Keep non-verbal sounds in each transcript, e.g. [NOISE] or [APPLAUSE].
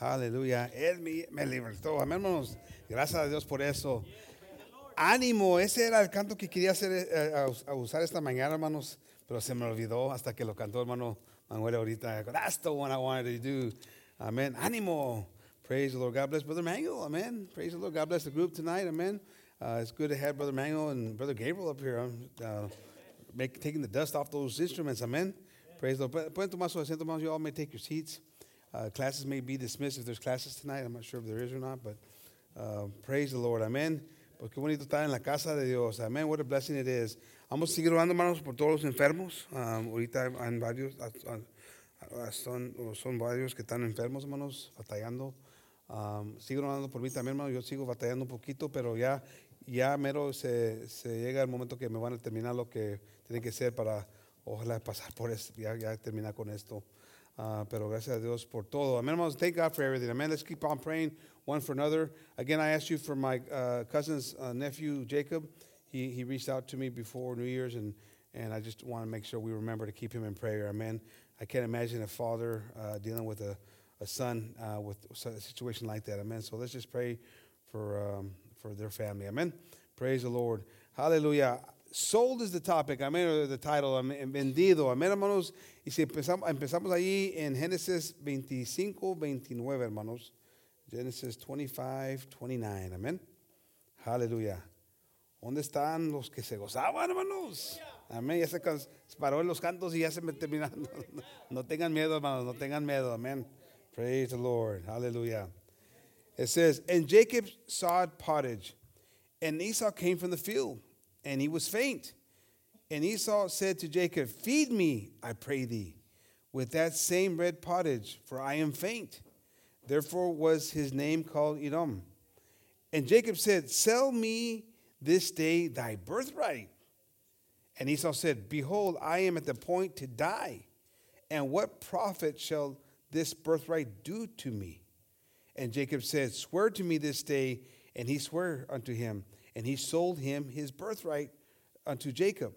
Aleluya. Él me, me libertó. Amén, hermanos. Gracias a Dios por eso. Ánimo. Ese era el canto que quería hacer, eh, a, a usar esta mañana, hermanos. Pero se me olvidó hasta que lo cantó hermano Manuel ahorita. That's the one I wanted to do. Amen. Ánimo. Praise the Lord. God bless Brother Mango. Amen. Praise the Lord. God bless the group tonight. Amen. Uh, it's good to have Brother Mango and Brother Gabriel up here. Uh, make, taking the dust off those instruments. Amen. Praise the Lord. Pueden tomar su asiento, hermanos. You all may take your seats. Uh, classes may be dismissed if there's classes tonight. I'm not sure if there is or not, but uh, praise the Lord. Amen. Pues qué bonito estar en la casa de Dios. Amen. What a blessing it is. Vamos a seguir orando, hermanos, por todos los enfermos. Um, ahorita hay varios, ah, ah, son, son varios que están enfermos, hermanos, batallando. Um, sigo orando por mí también, hermano. Yo sigo batallando un poquito, pero ya, ya mero se, se llega el momento que me van a terminar lo que tiene que ser para, ojalá, pasar por esto, ya, ya terminar con esto. Uh, pero gracias a Dios por todo. Amen, hermanos. Thank God for everything. Amen. Let's keep on praying one for another. Again, I asked you for my uh, cousin's uh, nephew, Jacob. He, he reached out to me before New Year's, and, and I just want to make sure we remember to keep him in prayer. Amen. I can't imagine a father uh, dealing with a, a son uh, with a situation like that. Amen. So let's just pray for, um, for their family. Amen. Praise the Lord. Hallelujah. Sold is the topic, amén, the title, amén, eh, vendido, amén, hermanos. Y si empezamos, empezamos ahí en Génesis 25, 29, hermanos. Genesis 25, 29, amén. Aleluya. ¿Dónde están los que se gozaban, hermanos? Amén. Ya se paró en los cantos y ya se me terminaron. [LAUGHS] No, no tengan miedo, hermanos, no tengan miedo, amén. Praise the Lord. Hallelujah. It says, And Jacob sawed pottage, and Esau came from the field, and he was faint. And Esau said to Jacob, Feed me, I pray thee, with that same red pottage, for I am faint. Therefore was his name called Edom. And Jacob said, Sell me this day thy birthright. And Esau said, Behold, I am at the point to die, and what profit shall this birthright do to me? And Jacob said, Swear to me this day. And he swore unto him, and he sold him his birthright unto Jacob.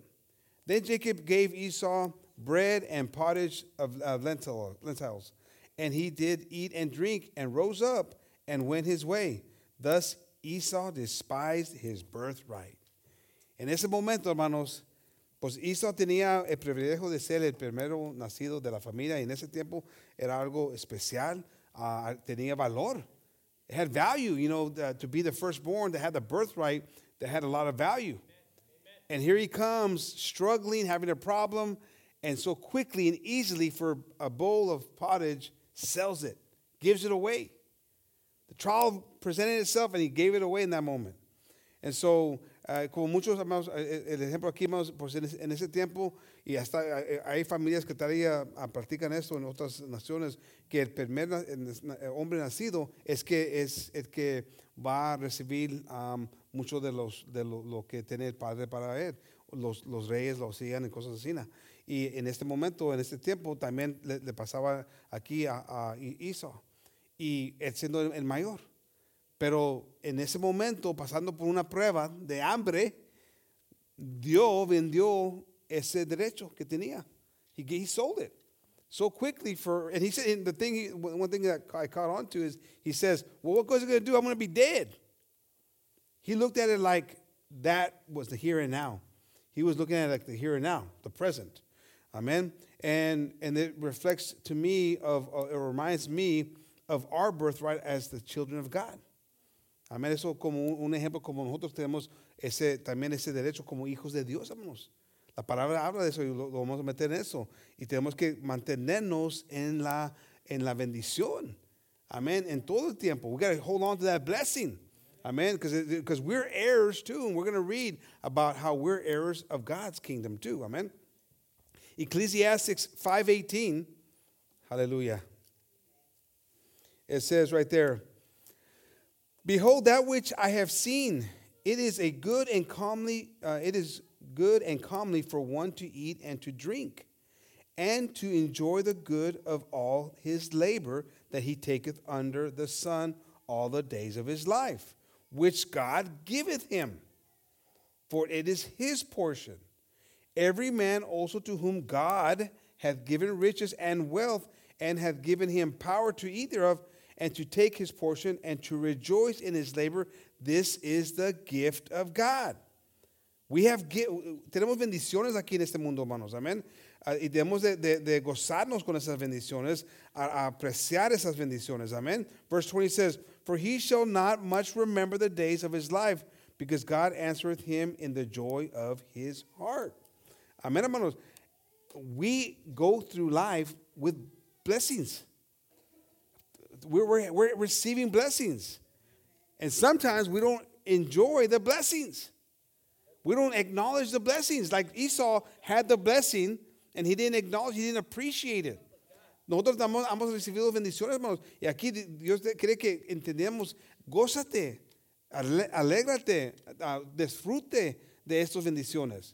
Then Jacob gave Esau bread and pottage of uh, lentil, lentils, and he did eat and drink, and rose up and went his way. Thus Esau despised his birthright. En ese momento, hermanos, pues Esau tenía el privilegio de ser el primero nacido de la familia, y en ese tiempo era algo especial, ah, tenía valor. Had value, you know, the- to be the firstborn, to have the birthright, that had a lot of value. And here he comes, struggling, having a problem, and so quickly and easily for a bowl of pottage, sells it, gives it away. The trial presented itself, and he gave it away in that moment. And so, uh, como muchos amados, eh, el ejemplo aquí, en ese tiempo, y hasta eh, hay familias que todavía ah, practican esto en otras naciones, que el primer el hombre nacido es que es el que va a recibir um, mucho de, los, de lo, lo que tiene el padre para él. Los, los reyes lo hacían y cosas así. Y en este momento, en este tiempo, también le, le pasaba aquí a, a y él siendo el- el mayor. Pero en ese momento, pasando por una prueba de hambre, Dios vendió ese derecho que tenía. He, he sold it so quickly for, and he said, and the thing, he, one thing that I caught on to is he says, well, what he going to do? I'm going to be dead. He looked at it like that was the here and now. He was looking at it like the here and now, the present. Amen. And and it reflects to me of, uh, it reminds me of our birthright as the children of God. Amén. Eso como un, un ejemplo, como nosotros tenemos ese, también ese derecho como hijos de Dios, hermanos. La palabra habla de eso y lo, lo vamos a meter en eso. Y tenemos que mantenernos en la, en la bendición. Amén. En todo el tiempo. We got to hold on to that blessing. Amen. Because we're heirs too. And we're going to read about how we're heirs of God's kingdom too. Amen. Ecclesiastes 5.18. Hallelujah. It says right there, Behold that which I have seen. It is a good and calmly, uh, it is good and calmly for one to eat and to drink, and to enjoy the good of all his labor that he taketh under the sun all the days of his life, which God giveth him. For it is his portion. Every man also to whom God hath given riches and wealth, and hath given him power to eat thereof, and to take his portion and to rejoice in his labor. This is the gift of God. We have, tenemos bendiciones aquí en este mundo, hermanos. Amén. Uh, y debemos de, de, de, gozarnos con esas bendiciones, a, a apreciar esas bendiciones. Amén. Verse 20 says, For he shall not much remember the days of his life, because God answereth him in the joy of his heart. Amén, hermanos. We go through life with blessings. We're, we're, we're receiving blessings. And sometimes we don't enjoy the blessings. We don't acknowledge the blessings. Like Esau had the blessing and he didn't acknowledge, he didn't appreciate it. Nosotros hemos, hemos recibido bendiciones, hermanos. Y aquí Dios cree que entendemos, gózate, alégrate, disfrute de estas bendiciones.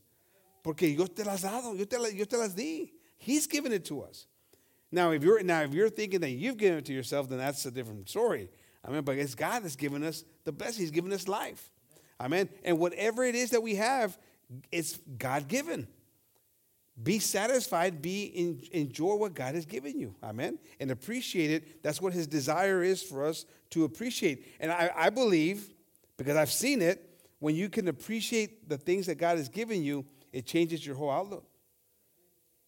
Porque yo te las dado, yo te, yo te las di. He's given it to us. Now if, you're, now, if you're thinking that you've given it to yourself, then that's a different story. I mean, but it's God that's given us the best. He's given us life. Amen. And whatever it is that we have, it's God given. Be satisfied, be enjoy what God has given you. Amen. And appreciate it. That's what his desire is for us to appreciate. And I, I believe, because I've seen it, when you can appreciate the things that God has given you, it changes your whole outlook.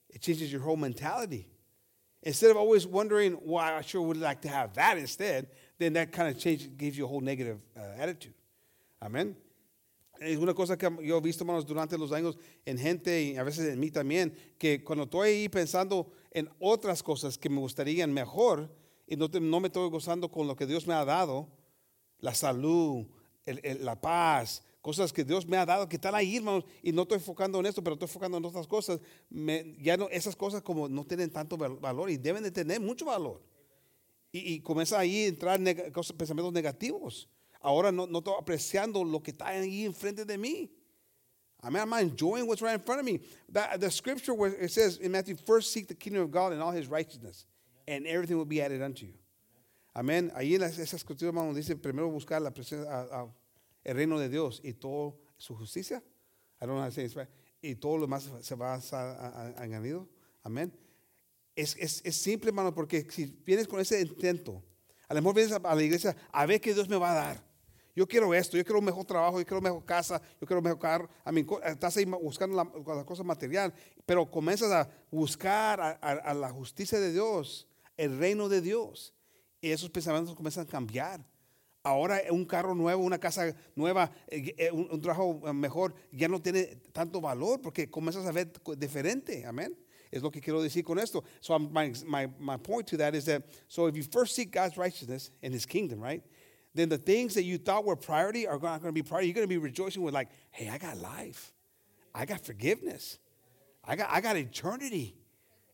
It changes your whole mentality. Instead of always wondering, well, I sure would like to have that instead, then that kind of change gives you a whole negative uh, attitude. Amén. Es una cosa que yo he visto, hermanos, durante los años en gente y a veces en mí también, que cuando estoy ahí pensando en otras cosas que me gustarían mejor y no, no me estoy gozando con lo que Dios me ha dado, la salud, la paz, cosas que Dios me ha dado, que están ahí, hermanos, y no estoy enfocando en esto, pero estoy enfocando en otras cosas, ya no, esas cosas como no tienen tanto valor y deben de tener mucho valor. Y, y comienza ahí a entrar pensamientos negativos. Ahora no, no estoy apreciando lo que está ahí enfrente de mí. I mean, I'm enjoying what's right in front of me. The, the scripture where it says in Matthew, first seek the kingdom of God and all his righteousness, and everything will be added unto you. Amén. Ahí en esas escrituras, hermano, dice primero buscar la presencia, a, a, el reino de Dios y todo su justicia. I don't know how to say it, y todo lo demás se va a, añadido. Amén. Es, es, es simple, hermano, porque si vienes con ese intento, a lo mejor vienes a la iglesia a ver qué Dios me va a dar. Yo quiero esto, yo quiero un mejor trabajo, yo quiero mejor casa, yo quiero mejor carro. A mí, estás ahí buscando la, la cosa material, pero comienzas a buscar a, a, la justicia de Dios, el reino de Dios. Y esos pensamientos comienzan a cambiar. Ahora un carro nuevo, una casa nueva, eh, eh, un, un, trabajo mejor, ya no tiene tanto valor porque comienzas a ver diferente. Amén. Es lo que quiero decir con esto. So my, my, my point to that is that, so if you first seek God's righteousness and his kingdom, right? Then the things that you thought were priority are not going to be priority. You're going to be rejoicing with like, hey, I got life. I got forgiveness. I got, I got eternity.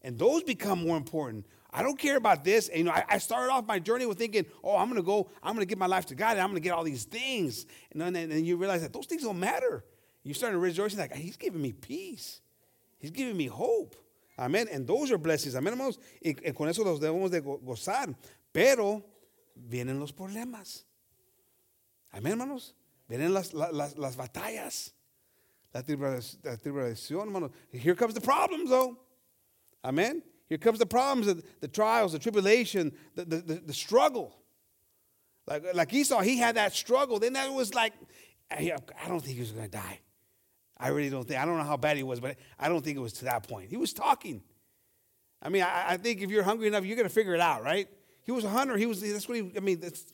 And those become more important. I don't care about this. And, you know, I, I started off my journey with thinking, oh, I'm going to go, I'm going to give my life to God and I'm going to get all these things. And then and, you realize that those things don't matter. You start rejoicing like, he's giving me peace. He's giving me hope. Amén. And those are blessings. Amén, hermanos. Y con eso los debemos de gozar. Pero vienen los problemas. Amén, hermanos. Vienen las, las, las batallas. La tribulación, la hermanos. Here comes the problems, though. Amen. Here comes the problems, the, trials, the tribulation, the, the, the, struggle. Like, like Esau, he had that struggle. Then that was like, I, I don't think he was going to die. I really don't think. I don't know how bad he was, but I don't think it was to that point. He was talking. I mean, I, I think if you're hungry enough, you're going to figure it out, right? He was a hunter. He was. That's what he. I mean, that's.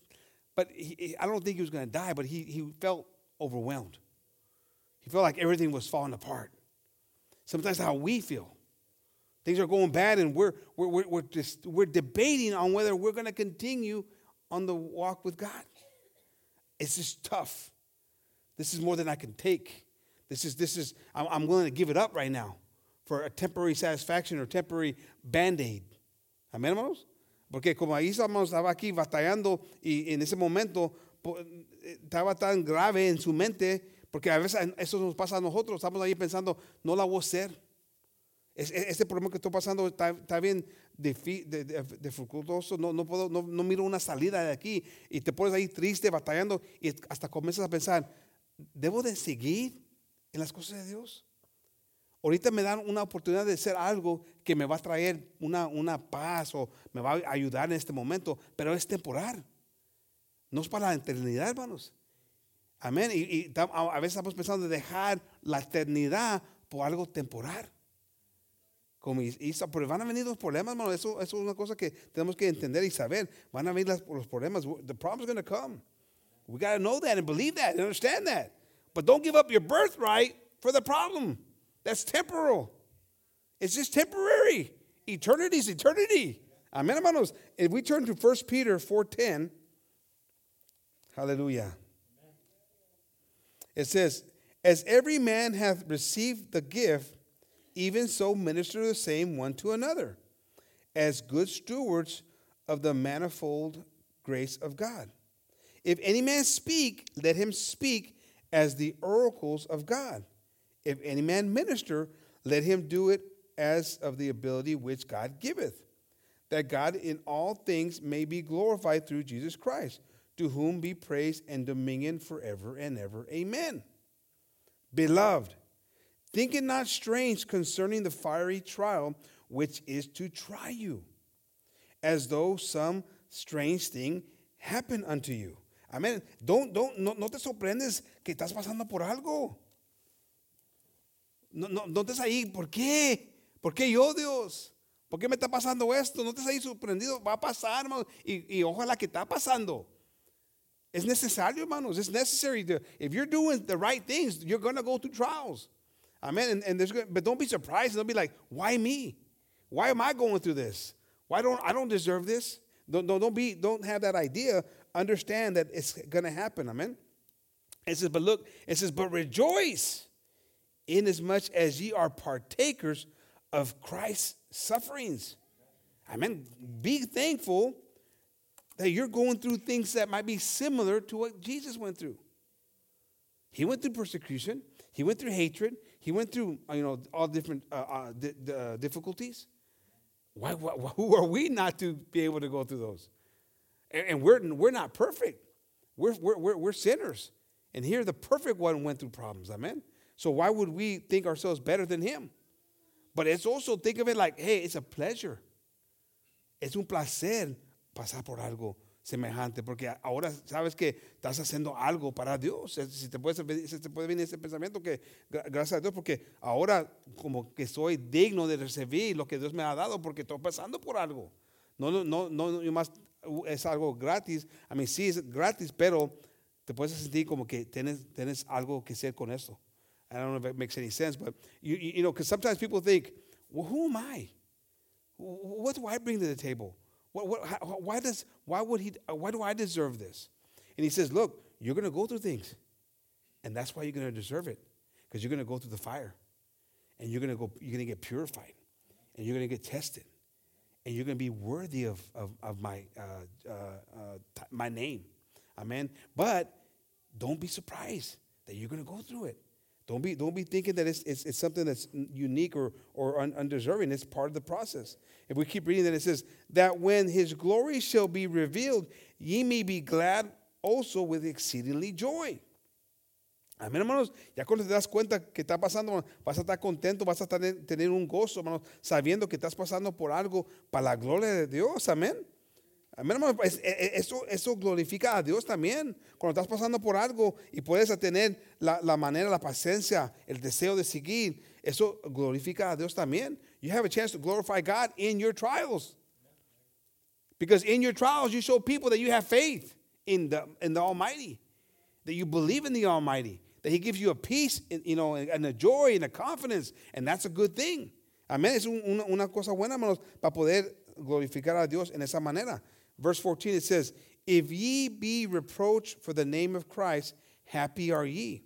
But he, I don't think he was going to die. But he he felt overwhelmed. He felt like everything was falling apart. Sometimes how we feel. Things are going bad, and we're we're we're, we're just we're debating on whether we're going to continue on the walk with God. It's just tough. This is more than I can take. This is this is I'm, willing to give it up right now for a temporary satisfaction or temporary band-aid. Amén, hermanos? Porque como ahí estaba aquí batallando y en ese momento estaba tan grave en su mente, porque a veces eso nos pasa a nosotros, estamos ahí pensando, no la voy a hacer. Este problema que estoy pasando está, está bien dificultoso, no, no, puedo, no, no, miro una salida de aquí y te pones ahí triste, batallando y hasta comienzas a pensar, ¿debo de seguir en las cosas de Dios? Ahorita me dan una oportunidad de hacer algo que me va a traer una, una paz o me va a ayudar en este momento, pero es temporal. No es para la eternidad, hermanos. Amén. Y, a veces estamos pensando de dejar la eternidad por algo temporal. Como pero van a venir los problemas, hermano. Eso, eso, es una cosa que tenemos que entender y saber. Van a venir los problemas. The problem's going to come. We got to know that and believe that and understand that. But don't give up your birthright for the problem. That's temporal. It's just temporary. Eternity is eternity. Amen, hermanos. If we turn to 1 Peter 4.10, hallelujah. It says, As every man hath received the gift, even so minister the same one to another, as good stewards of the manifold grace of God. If any man speak, let him speak as the oracles of God. If any man minister, let him do it as of the ability which God giveth, that God in all things may be glorified through Jesus Christ, to whom be praise and dominion forever and ever. Amen. Beloved, think it not strange concerning the fiery trial which is to try you, as though some strange thing happened unto you. Amén. Don't, don't, no, no te sorprendes que estás pasando por algo. No, no, no estés ahí, ¿por qué? ¿Por qué yo, Dios? ¿Por qué me está pasando esto? No estés ahí sorprendido, va a pasar, hermano. Y, y ojalá que está pasando. Es necesario, hermanos. It's necessary. To, if you're doing the right things, you're going to go through trials. Amen. And, and there's, but don't be surprised. Don't be like, why me? Why am I going through this? Why don't I don't deserve this? Don't, don't, don't be don't have that idea. Understand that it's going to happen. Amen. It says, but look, it says, but rejoice inasmuch as ye are partakers of Christ's sufferings. Amen. Be thankful that you're going through things that might be similar to what Jesus went through. He went through persecution. He went through hatred. He went through, uh, you know, all different uh, uh, uh, difficulties. Why, why, who are we not to be able to go through those? And, and we're, we're not perfect. We're, we're, we're, we're sinners. And here the perfect one went through problems. Amen. So why would we think ourselves better than him? But it's also think of it like, hey, it's a pleasure. Es un placer pasar por algo semejante, porque ahora sabes que estás haciendo algo para Dios. Si te puede, si te puede venir ese pensamiento que gracias a Dios, porque ahora como que soy digno de recibir lo que Dios me ha dado, porque estoy pasando por algo. No, no, no, no más es algo gratis. A mí sí es gratis, pero te puedes sentir como que tienes, tienes algo que hacer con eso. I don't know if it makes any sense, but you, you know, because sometimes people think, well, who am I? What do I bring to the table? What, what, how, why, does, why, would he, why do I deserve this? And he says, look, you're going to go through things. And that's why you're going to deserve it. Because you're going to go through the fire. And you're going to go, you're going to get purified. And you're going to get tested. And you're going to be worthy of, of, of my, uh, uh, uh, my name. Amen. But don't be surprised that you're going to go through it. Don't be, don't be thinking that it's, it's, it's something that's unique or, or un, undeserving. It's part of the process. If we keep reading that, it says, That when his glory shall be revealed, ye may be glad also with exceedingly joy. Amén, hermanos. Ya cuando te das cuenta que está pasando, vas a estar contento, vas a tener, tener un gozo, hermanos, sabiendo que estás pasando por algo para la gloria de Dios. Amén. E, e, eso, eso glorifica a Dios también. Cuando estás pasando por algo y puedes tener la, la, manera, la paciencia, el deseo de seguir, eso glorifica a Dios también. You have a chance to glorify God in your trials. Because in your trials, you show people that you have faith in the, in the Almighty, that you believe in the Almighty, that He gives you a peace, you know, and a joy and a confidence, and that's a good thing. Amén. Es una, una cosa buena, hermanos, para poder glorificar a Dios en esa manera. Verse 14 it says, If ye be reproached for the name of Christ, happy are ye.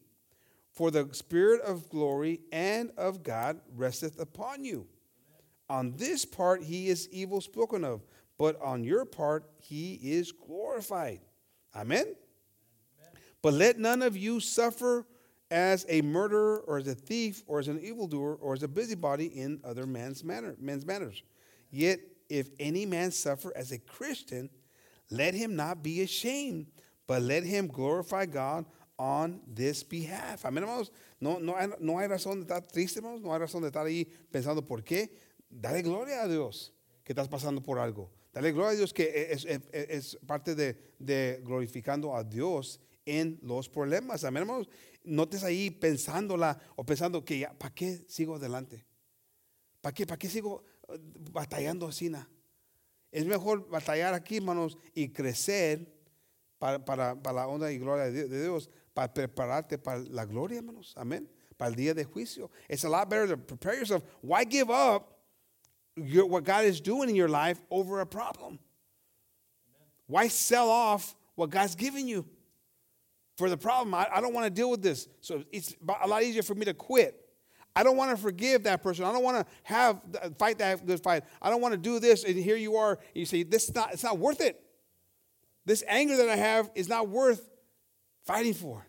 For the Spirit of glory and of God resteth upon you. On this part he is evil spoken of, but on your part he is glorified. Amen? Amen? But let none of you suffer as a murderer or as a thief or as an evildoer or as a busybody in other man's, manner, men's manners. Yet if any man suffer as a Christian, let him not be ashamed, but let him glorify God on this behalf. Amén, hermanos. No, no, hay, no hay razón de estar triste, hermanos. No hay razón de estar ahí pensando por qué. Dale gloria a Dios que estás pasando por algo. Dale gloria a Dios que es, es, es parte de, glorificando a Dios en los problemas. Amén, hermanos. No estés ahí pensándola o pensando que ya, ¿para qué sigo adelante? ¿Para qué, ¿Para qué sigo batallando así? Es mejor batallar aquí, hermanos, y crecer para, para, para la honra y gloria de Dios, para prepararte para la gloria, hermanos. Amén. Para el día de juicio. It's a lot better to prepare yourself. Why give up your, what God is doing in your life over a problem? Why sell off what God's given you for the problem? I, I don't want to deal with this. So it's a lot easier for me to quit. I don't want to forgive that person. I don't want to have fight that good fight. I don't want to do this. And here you are. And you say, this is not, it's not worth it. This anger that I have is not worth fighting for.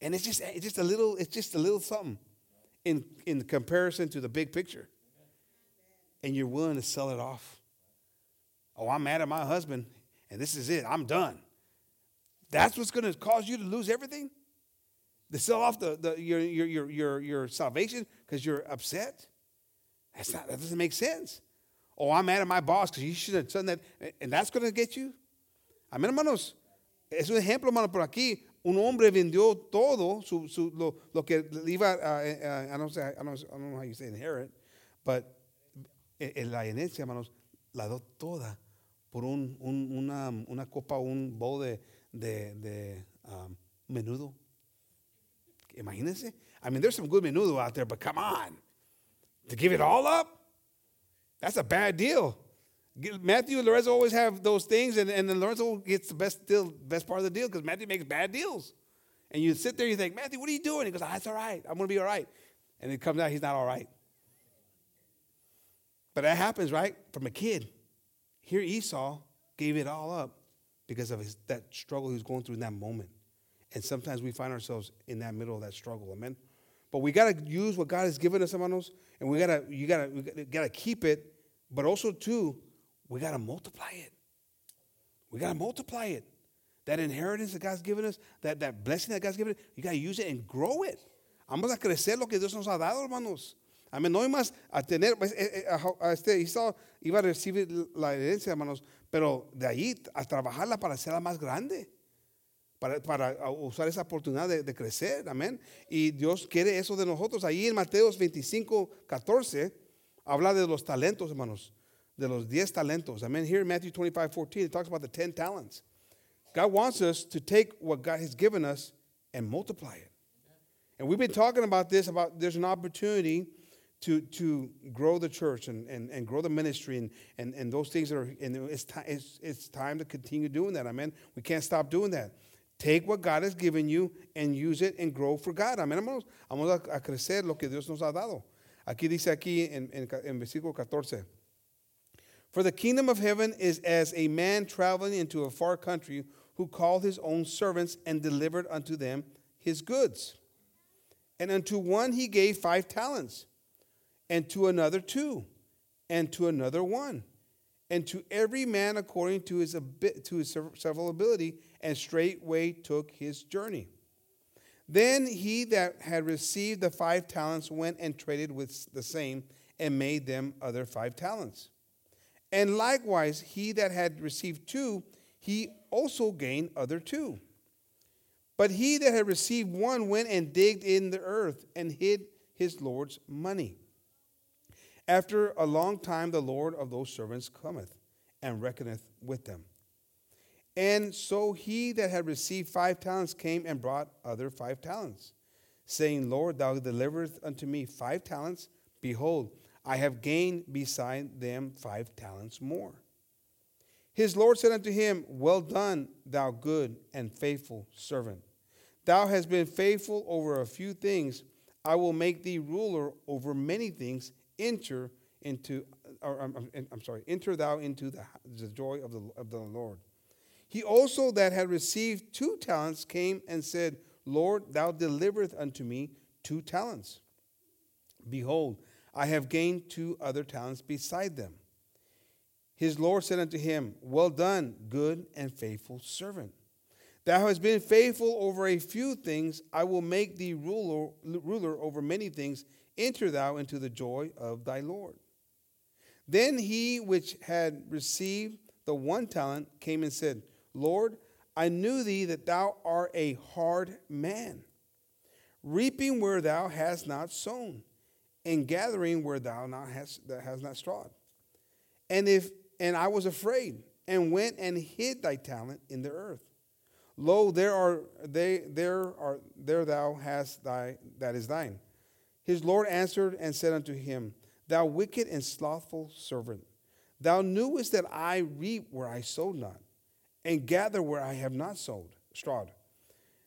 And it's just, it's just a little, it's just a little something in, in comparison to the big picture. And you're willing to sell it off. Oh, I'm mad at my husband, and this is it. I'm done. That's what's going to cause you to lose everything? To sell off the, the, your, your, your, your, your salvation because you're upset? That's not, that doesn't make sense. Oh, I'm mad at my boss because you should have done that. And that's going to get you? Amén, hermanos. Es un ejemplo, hermano, por aquí. Un hombre vendió todo su, su, lo, que iba a, I, don't say, I, don't, I don't know how you say inherit, but en la herencia, hermanos, la dio toda por un, un, una, una, copa, un bowl de, de, de um, menudo. Imagínense. I mean, there's some good menudo out there, but come on. To give it all up? That's a bad deal. Matthew and Lorenzo always have those things, and, and then Lorenzo gets the best deal, best part of the deal because Matthew makes bad deals. And you sit there, you think, Matthew, what are you doing? He goes, ah, it's all right. I'm going to be all right. And it comes out, he's not all right. But that happens, right? From a kid. Here, Esau gave it all up because of his, that struggle he was going through in that moment. And sometimes we find ourselves in that middle of that struggle. Amen. But we got to use what God has given us, hermanos, and we got to you got to got to keep it, but also too we got to multiply it. We got to multiply it. That inheritance that God's given us, that, that blessing that God's given us, you got to use it and grow it. Vamos a crecer lo que Dios nos ha dado, hermanos. Amén. No hay más a tener, eh, eh, este iba a recibir la herencia, hermanos, pero de ahí a trabajarla para hacerla más grande. Para, para usar esa oportunidad de, de, crecer, amén. Y Dios quiere eso de nosotros. Ahí en Mateos 25, 14, habla de los talentos, hermanos de los diez talentos. I mean, here in Matthew 25, 14, it talks about the 10 talents. God wants us to take what God has given us and multiply it. And we've been talking about this, about there's an opportunity to, to grow the church and, and, and grow the ministry and, and, and those things that are, and it's, it's, it's time to continue doing that. Amen. We can't stop doing that. Take what God has given you and use it and grow for God. Amen. Vamos, vamos a, a crecer lo que Dios nos ha dado. Aquí dice aquí en, en, en versículo 14. For the kingdom of heaven is as a man traveling into a far country who called his own servants and delivered unto them his goods. And unto one he gave five talents, and to another two, and to another one, and to every man according to his, to his several ability, and straightway took his journey. Then he that had received the five talents went and traded with the same, and made them other five talents. And likewise, he that had received two, he also gained other two. But he that had received one went and digged in the earth and hid his Lord's money. After a long time, the Lord of those servants cometh and reckoneth with them. And so he that had received five talents came and brought other five talents, saying, Lord, thou deliverest unto me five talents. Behold, I have gained beside them five talents more. His Lord said unto him, Well done, thou good and faithful servant. Thou hast been faithful over a few things. I will make thee ruler over many things. Enter into, or, um, um, I'm, I'm sorry, enter thou into the, the joy of the, of the Lord. He also that had received two talents came and said, Lord, thou deliverest unto me two talents. Behold, I have gained two other talents beside them. His Lord said unto him, Well done, good and faithful servant. Thou hast been faithful over a few things, I will make thee ruler, ruler over many things. Enter thou into the joy of thy Lord. Then he which had received the one talent came and said, Lord, I knew thee that thou art a hard man, reaping where thou hast not sown, and gathering where thou not hast, that not strawed. And if and I was afraid, and went and hid thy talent in the earth. Lo, there are they there are there thou hast thy that is thine. His Lord answered and said unto him, Thou wicked and slothful servant, thou knewest that I reap where I sowed not, and gather where I have not sowed, strawed.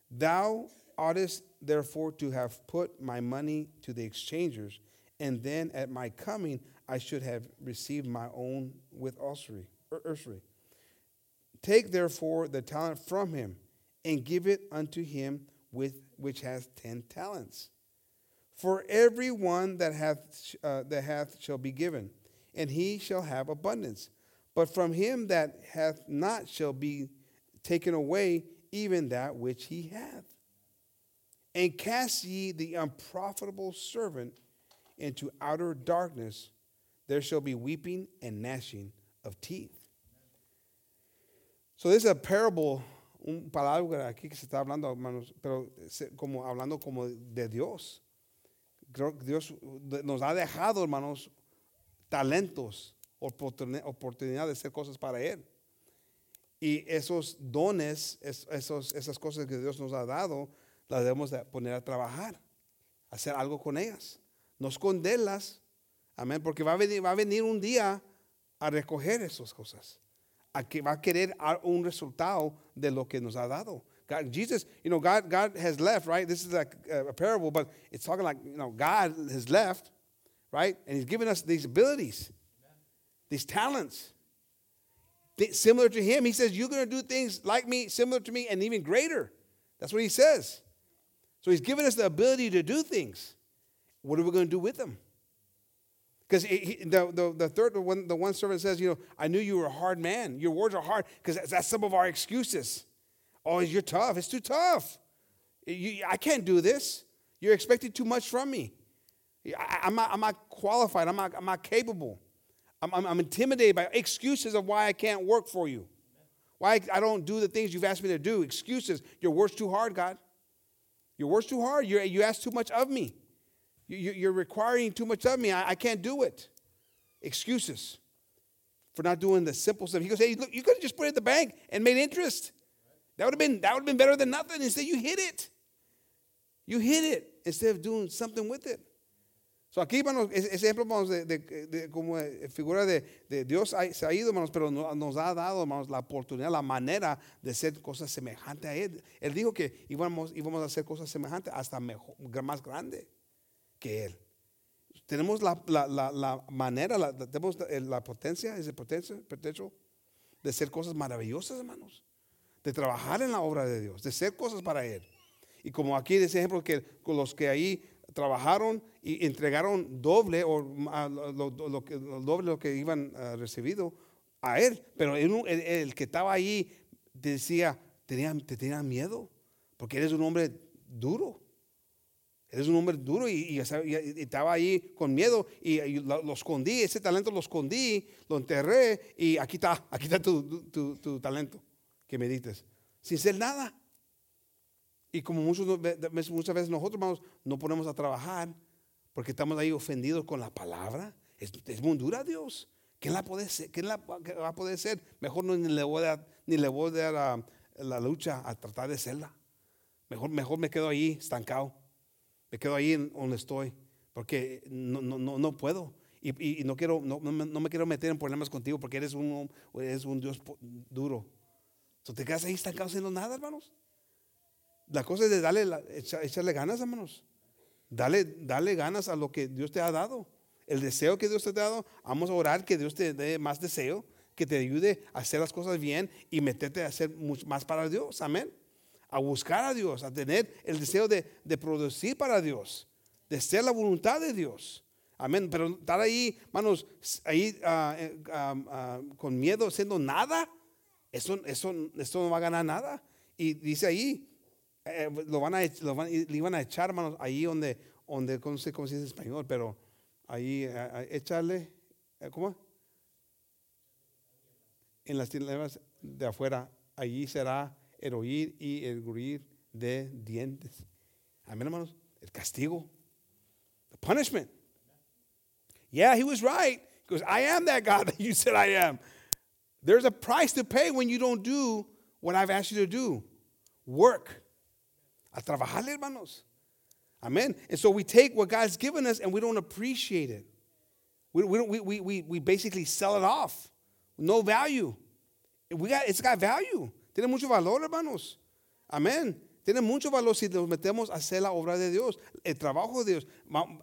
Thou oughtest therefore to have put my money to the exchangers, and then at my coming I should have received my own with usury. usury. Take therefore the talent from him, and give it unto him with which has ten talents. For every one that hath, uh, that hath shall be given, and he shall have abundance. But from him that hath not shall be taken away even that which he hath. And cast ye the unprofitable servant into outer darkness. There shall be weeping and gnashing of teeth. So this is a parable, un palabra aquí que se está hablando, hermanos, pero como hablando como de Dios. Creo que Dios nos ha dejado, hermanos, talentos, oportunidad de hacer cosas para Él. Y esos dones, esos, esas cosas que Dios nos ha dado, las debemos de poner a trabajar, hacer algo con ellas, no esconderlas, amén, porque va a venir, va a venir un día a recoger esas cosas, a que va a querer un resultado de lo que nos ha dado. God, Jesus, you know, God, God has left, right? This is like a parable, but it's talking like, you know, God has left, right? And He's given us these abilities, these talents. Similar to Him, He says, You're going to do things like me, similar to me, and even greater. That's what He says. So He's given us the ability to do things. What are we going to do with them? Because the, the, the third one, the one servant says, You know, I knew you were a hard man. Your words are hard because that's some of our excuses. Oh, you're tough. It's too tough. You, I can't do this. You're expecting too much from me. I, am not, I'm not qualified. I'm not, I'm not capable. I'm, I'm, I'm, intimidated by excuses of why I can't work for you. Why I don't do the things you've asked me to do. Excuses. Your work's too hard, God. Your work's too hard. You're, you ask too much of me. You, are requiring too much of me. I, I can't do it. Excuses for not doing the simple stuff. He goes, hey, look, you could have just put it in the bank and made interest. That would have been that would have been better than nothing. Instead, you hit it. You hit it instead of doing something with it. So aquí, hermanos, ese ejemplo, hermanos, de, como figura de, Dios se ha ido, hermanos, pero nos ha dado, hermanos, la oportunidad, la manera de hacer cosas semejantes a Él. Él dijo que íbamos, a hacer cosas semejantes hasta más grande que Él. Tenemos la, manera, tenemos la potencia, ese potencia, potencial de hacer cosas maravillosas, hermanos de trabajar en la obra de Dios, de hacer cosas para Él. Y como aquí ese ejemplo que los que ahí trabajaron y entregaron doble o lo, doble lo que iban recibido a él, pero el, que estaba ahí decía, tenía, te tenía miedo, porque eres un hombre duro. Eres un hombre duro y, estaba ahí con miedo y, lo, escondí, ese talento lo escondí, lo enterré y aquí está, aquí está tu talento que medites, sin ser nada. Y como muchos, muchas veces nosotros vamos, no ponemos a trabajar porque estamos ahí ofendidos con la palabra, es, muy dura Dios. ¿Quién la puede ser? ¿Quién la va a poder ser? Mejor no, ni le voy a dar, ni le voy a dar la, lucha a tratar de serla. Mejor, mejor me quedo ahí estancado. Me quedo ahí donde estoy. Porque no, no, no, no puedo. Y, no, quiero, no, no, me quiero meter en problemas contigo porque eres un, eres un Dios duro. ¿Tú te quedas ahí estancado haciendo nada, hermanos? La cosa es de darle, echarle ganas, hermanos. Dale, dale ganas a lo que Dios te ha dado. El deseo que Dios te ha dado, vamos a orar que Dios te dé más deseo, que te ayude a hacer las cosas bien y meterte a hacer mucho más para Dios. Amén. A buscar a Dios, a tener el deseo de, producir para Dios, de ser la voluntad de Dios. Amén. Pero estar ahí, hermanos, ahí ah, eh, ah, ah, con miedo, haciendo nada eso, eso, no va a ganar nada. Y dice ahí, eh, lo van a, lo van- le iban a echar, hermanos, ahí donde, donde, cómo se dice en español, pero ahí, eh, eh, echarle, eh, ¿cómo? En las tinieblas de afuera, allí será el oír y el gruir de dientes. Amén, hermanos. El castigo, the punishment. Yeah, he was right. Because I am that God that [LAUGHS] you said I am. There's a price to pay when you don't do what I've asked you to do. Work. A trabajarle, hermanos. Amen. And so we take what God's given us and we don't appreciate it. We, we, we, we, we, basically sell it off. No value. We got, it's got value. Tiene mucho valor, hermanos. Amén. Tiene mucho valor si nos metemos a hacer la obra de Dios, el trabajo de Dios.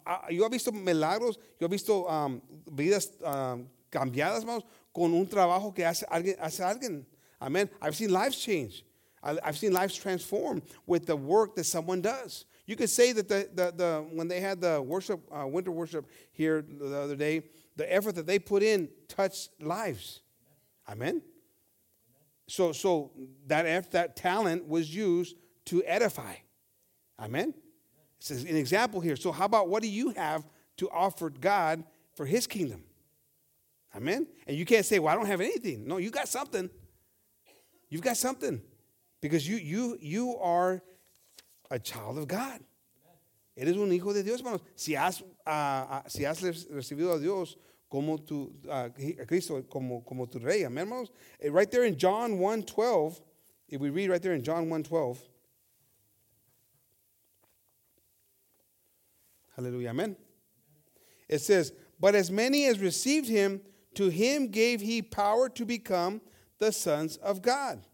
Ah, Yo he visto milagros, yo he visto um, vidas um, cambiadas, hermanos, con un trabajo que hace alguien. Hace alguien. Amén. I've seen lives change. I- I've seen lives transform with the work that someone does. You could say that the, the, the when they had the worship, uh, winter worship here the other day, the effort that they put in touched lives. Amen. So, so that that talent was used to edify. Amen. It's an example here. So, how about what do you have to offer God for His kingdom? Amen. And you can't say, "Well, I don't have anything." No, you got something. You've got something because you you you are a child of God. Eres un hijo de Dios, hermanos. Si has, ah, ah, si has recibido a Dios como tu, ah, a Cristo como, como tu rey, amén, hermanos. Eh, Right there in John 1.12, if we read right there in John 1.12, hallelujah, amen. It says, But as many as received him, to him gave he power to become the sons of God,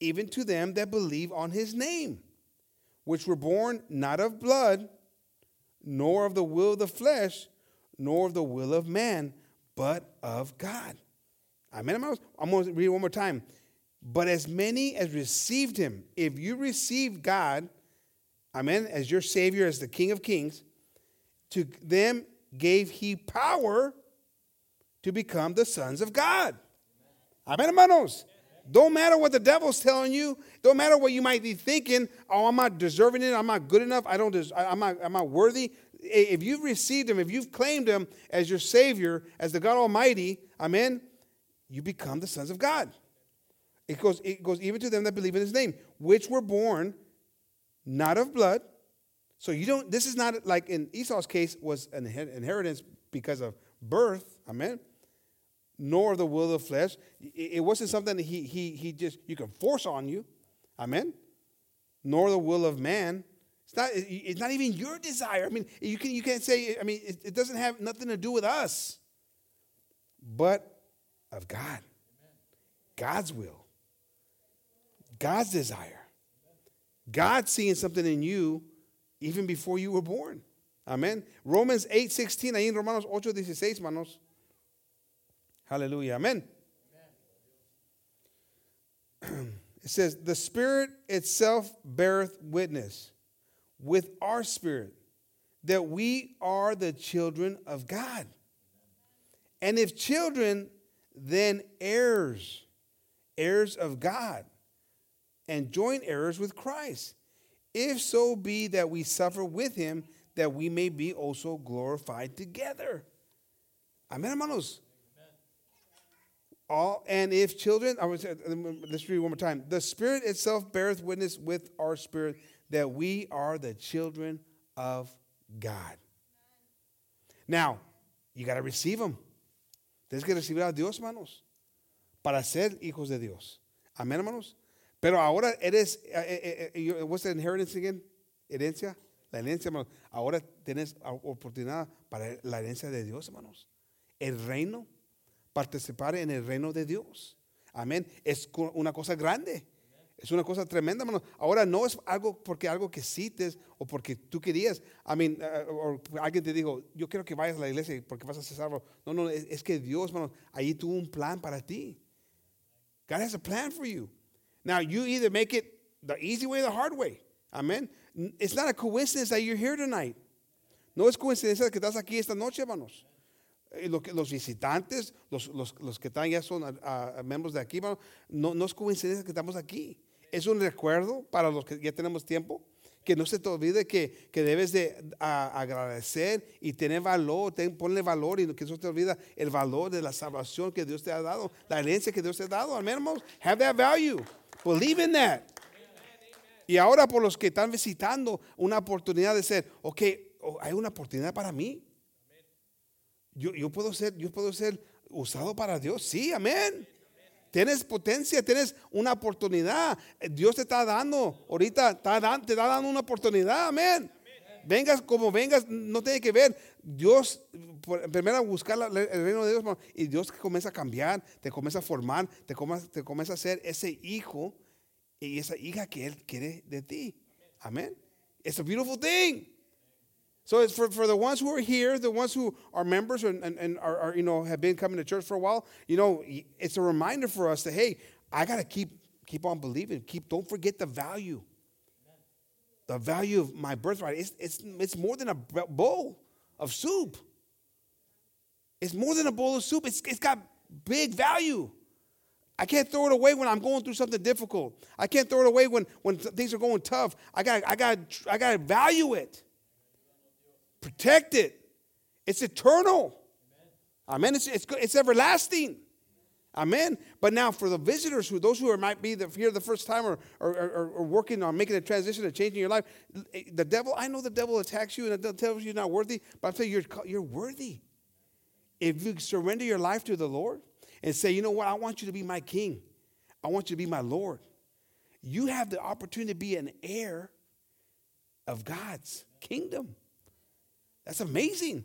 even to them that believe on his name which were born not of blood, nor of the will of the flesh, nor of the will of man, but of God. Amen. I'm going to read one more time. But as many as received him, if you receive God, amen, as your Savior, as the King of Kings, to them gave he power to become the sons of God. Amen, hermanos. Don't matter what the devil's telling you. Don't matter what you might be thinking. Oh, I'm not deserving it. I'm not good enough. I don't. Des- I'm not. I'm not worthy. If you've received him, if you've claimed him as your Savior, as the God Almighty, Amen. You become the sons of God. It goes. It goes even to them that believe in His name, which were born not of blood. So you don't. This is not like in Esau's case was an inheritance because of birth. Amen nor the will of the flesh. It wasn't something that he, he, he just, you can force on you. Amen. Nor the will of man. It's not, it's not even your desire. I mean, you, can, you can't say, I mean, it, it doesn't have nothing to do with us, but of God. God's will. God's desire. God seeing something in you even before you were born. Amen. Romans 8, 16, ahí en Romanos 8, 16, manos. Hallelujah. Amen. It says, The Spirit itself beareth witness with our spirit that we are the children of God. And if children, then heirs, heirs of God, and joint heirs with Christ. If so be that we suffer with him, that we may be also glorified together. Amen, hermanos. All and if children, I was let's read one more time. The Spirit itself beareth witness with our spirit that we are the children of God. Now, you got to receive them. Tienes que recibir a Dios, hermanos, para ser hijos de Dios. Amén, hermanos. Pero ahora eres, eh, eh, eh, what's the inheritance again? Herencia. La herencia, hermanos. Ahora tienes oportunidad para la herencia de Dios, hermanos. El reino participar en el reino de Dios. Amén. Es una cosa grande. Es una cosa tremenda, hermano. Ahora no es algo porque algo que cites o porque tú querías. I mean, uh, alguien te dijo, yo quiero que vayas a la iglesia porque vas a ser salvo. No, no, es, es que Dios, hermano, ahí tuvo un plan para ti. God has a plan for you. Now, you either make it the easy way or the hard way. Amen. It's not a coincidence that you're here tonight. No es coincidencia que estás aquí esta noche, hermanos. Eh, los visitantes, los, los- los que están ya son ah, ah, miembros de aquí, no, no es coincidencia que estamos aquí. Es un recuerdo para los que ya tenemos tiempo. Que no se te olvide que, que debes de a- agradecer y tener valor, ten- ponle valor y que no se te olvida el valor de la salvación que Dios te ha dado, la herencia que Dios te ha dado. Amén, hermanos. Have that value. Believe in that. Y ahora por los que están visitando una oportunidad de ser, ok, oh, hay una oportunidad para mí. Yo, yo puedo ser, yo puedo ser usado para Dios. Sí, amén. Tienes potencia, tienes una oportunidad. Dios te está dando, ahorita está te está dando una oportunidad, amén. Vengas como vengas, no tiene que ver. Dios, primero buscar el reino de Dios, y Dios comienza a cambiar, te comienza a formar, te comienza, te comienza a ser ese hijo y esa hija que Él quiere de ti. Amén. It's a beautiful thing. So it's for, for the ones who are here, the ones who are members and, and, and are, are, you know, have been coming to church for a while, you know, it's a reminder for us that, hey, I got to keep, keep on believing. Keep, don't forget the value. The value of my birthright. It's, it's, it's more than a bowl of soup. It's more than a bowl of soup. It's, it's got big value. I can't throw it away when I'm going through something difficult. I can't throw it away when, when things are going tough. I got I got I got to value it. Protect it. It's eternal. Amen. It's, it's, it's everlasting. Amen. But now for the visitors who those who are, might be the, here the first time or, or, or, or working on making a transition or changing your life, eh, the devil, I know the devil attacks you and the devil tells you you're not worthy, but I'm you, you're, you're worthy. If you surrender your life to the Lord and say, you know what, I want you to be my king. I want you to be my Lord. You have the opportunity to be an heir of God's kingdom. That's amazing.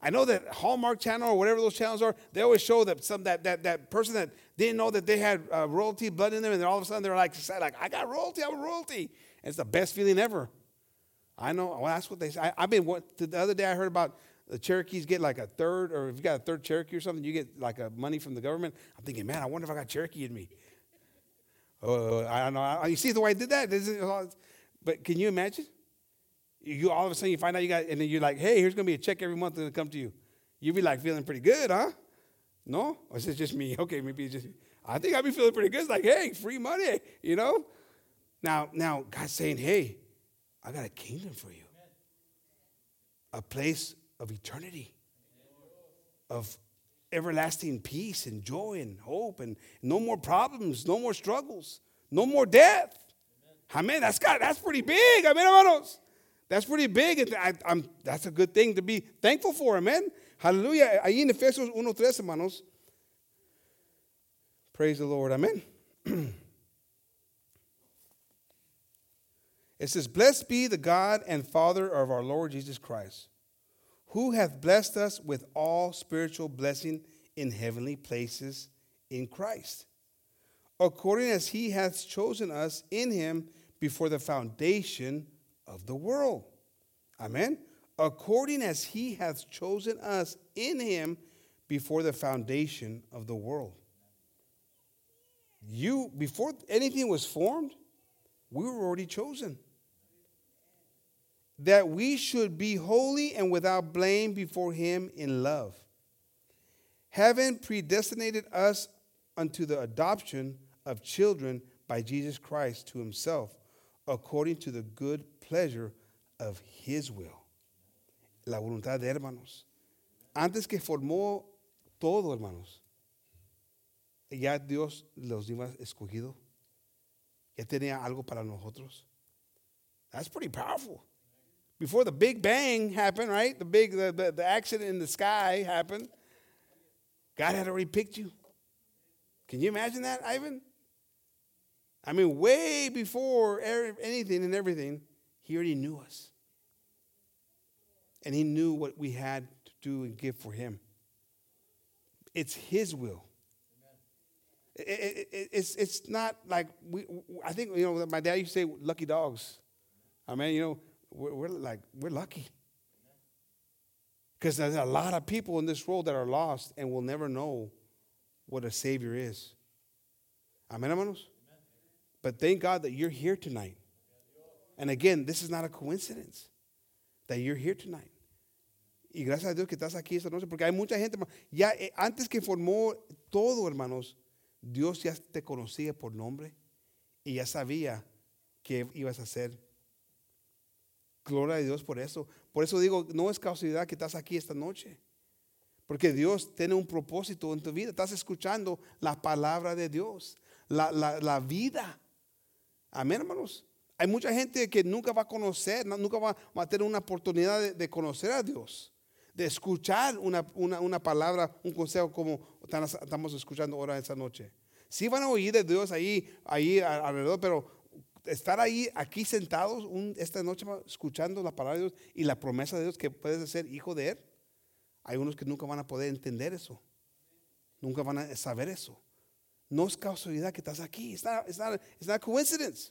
I know that Hallmark Channel or whatever those channels are, they always show that some that that, that person that didn't know that they had uh, royalty blood in them, and then all of a sudden they're like, like I got royalty, I'm royalty. And it's the best feeling ever. I know. Well, that's what they say. I, I've been what the other day I heard about the Cherokees get like a third, or if you got a third Cherokee or something, you get like a money from the government. I'm thinking, man, I wonder if I got Cherokee in me. Uh, I don't know. You see the way I did that? But can you imagine? You all of a sudden you find out you got, and then you're like, hey, here's gonna be a check every month that'll come to you. You'd be like feeling pretty good, huh? No? Or is it just me? [LAUGHS] Okay, maybe it's just I think I'd be feeling pretty good. It's like, hey, free money, you know? Now, now God's saying, hey, I got a kingdom for you. A place of eternity, of everlasting peace and joy and hope, and no more problems, no more struggles, no more death. Amen. That's got that's pretty big. Amen, hermanos. That's pretty big. I, that's a good thing to be thankful for. Amen. Hallelujah. Ahí en Efesios 1.3, hermanos. Praise the Lord. Amen. [CLEARS THROAT] It says, Blessed be the God and Father of our Lord Jesus Christ, who hath blessed us with all spiritual blessing in heavenly places in Christ, according as he hath chosen us in him before the foundation of the world. Amen. According as he hath chosen us in him before the foundation of the world. You, before anything was formed, we were already chosen. That we should be holy and without blame before him in love, Heaven predestinated us unto the adoption of children by Jesus Christ to himself, according to the good pleasure of his will. La voluntad de hermanos. Antes que formó todo, hermanos, ya Dios los iba escogido. Ya tenía algo para nosotros. That's pretty powerful. Before the Big Bang happened, right? The big the, the, the accident in the sky happened. God had already picked you. Can you imagine that, Ivan? I mean, way before er- anything and everything, he already knew us. And he knew what we had to do and give for him. It's his will. It- it- it- it's, it's not like we, I think, you know, my dad used to say, lucky dogs. I mean, you know, we're, we're like, we're lucky. Because there's a lot of people in this world that are lost and will never know what a Savior is. Amen, hermanos? But thank God that you're here tonight. And again, this is not a coincidence that you're here tonight. Y gracias a Dios que estás aquí esta noche, porque hay mucha gente, ya eh, antes que formó todo, hermanos, Dios ya te conocía por nombre y ya sabía que ibas a hacer. Gloria a Dios por eso. Por eso digo, no es casualidad que estás aquí esta noche. Porque Dios tiene un propósito en tu vida. Estás escuchando la palabra de Dios, la, la, vida. Amén, hermanos. Hay mucha gente que nunca va a conocer, nunca va, a tener una oportunidad de, conocer a Dios, de escuchar una, una, palabra, un consejo como estamos escuchando ahora esta noche. Sí van a oír de Dios ahí, ahí alrededor, pero estar ahí, aquí sentados esta noche escuchando la palabra de Dios y la promesa de Dios que puedes ser hijo de Él, hay unos que nunca van a poder entender eso. Nunca van a saber eso. No es casualidad que estás aquí. It's not, it's not, it's not coincidence.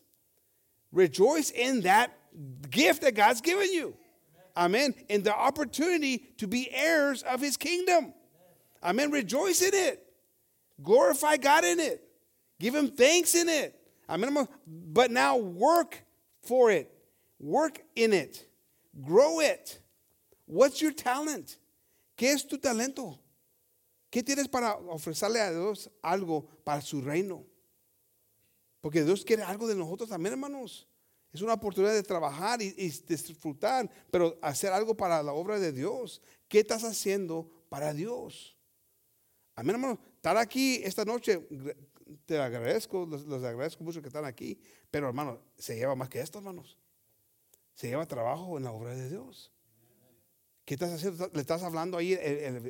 Rejoice in that gift that God's given you. Amen. In the opportunity to be heirs of his kingdom. Amen. Rejoice in it. Glorify God in it. Give him thanks in it. Amen. But now work for it. Work in it. Grow it. What's your talent? ¿Qué es tu talento? ¿Qué tienes para ofrecerle a Dios algo para su reino? Porque Dios quiere algo de nosotros también, hermanos. Es una oportunidad de trabajar y, disfrutar, pero hacer algo para la obra de Dios. ¿Qué estás haciendo para Dios? Amén, hermano. Estar aquí esta noche, te agradezco, les, agradezco mucho que están aquí, pero hermano, se lleva más que esto, hermanos. Se lleva trabajo en la obra de Dios. ¿Qué estás haciendo? ¿Le estás hablando ahí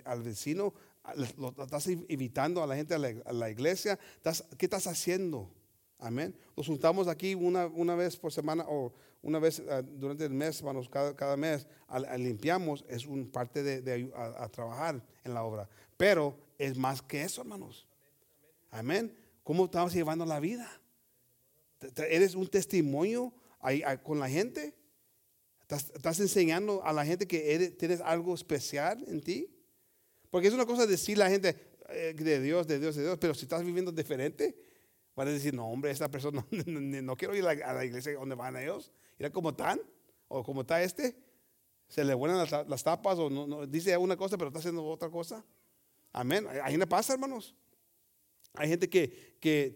al vecino? ¿Lo estás invitando a la gente a la, iglesia? ¿Qué estás haciendo? Amén. Nos juntamos aquí una, una vez por semana o una vez ah, durante el mes, hermanos, cada, cada mes, limpiamos, es un parte de, a, trabajar en la obra. Pero es más que eso, hermanos. Amén. ¿Cómo estamos llevando la vida? ¿Eres un testimonio con la gente? ¿Estás, enseñando a la gente que tienes algo especial en ti? Porque es una cosa decir la gente eh, de Dios, de Dios, de Dios, pero si estás viviendo diferente, van a decir, no, hombre, esta persona [LAUGHS] no, quiero ir a la, iglesia donde van ellos. Mira cómo están, o cómo está este. Se le vuelan las, tapas, o no, dice una cosa, pero está haciendo otra cosa. Amén. Ahí no pasa, hermanos. Hay gente que, que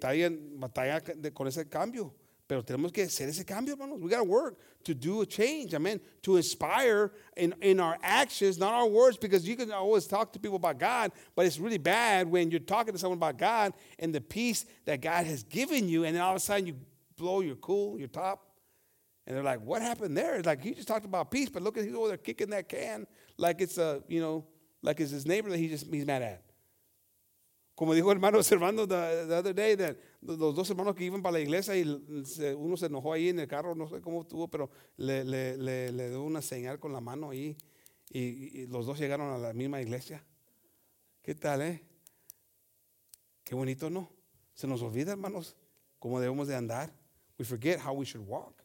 batalla con ese cambio. Pero tenemos que hacer ese cambio, hermanos. We got to work to do a change. Amen. To inspire in, in our actions, not our words, because you can always talk to people about God, but it's really bad when you're talking to someone about God and the peace that God has given you, and then all of a sudden you blow your cool, your top, and they're like, "What happened there?" It's like he just talked about peace, but look at he's over there kicking that can like it's a you know like it's his neighbor that he just he's mad at. Como dijo hermano Servando the, the other day, that los dos hermanos que iban para la iglesia y uno se enojó ahí en el carro, no sé cómo estuvo, pero le, le, le, le dio una señal con la mano ahí y, los dos llegaron a la misma iglesia. ¿Qué tal, eh? Qué bonito, ¿no? Se nos olvida, hermanos, cómo debemos de andar. We forget how we should walk.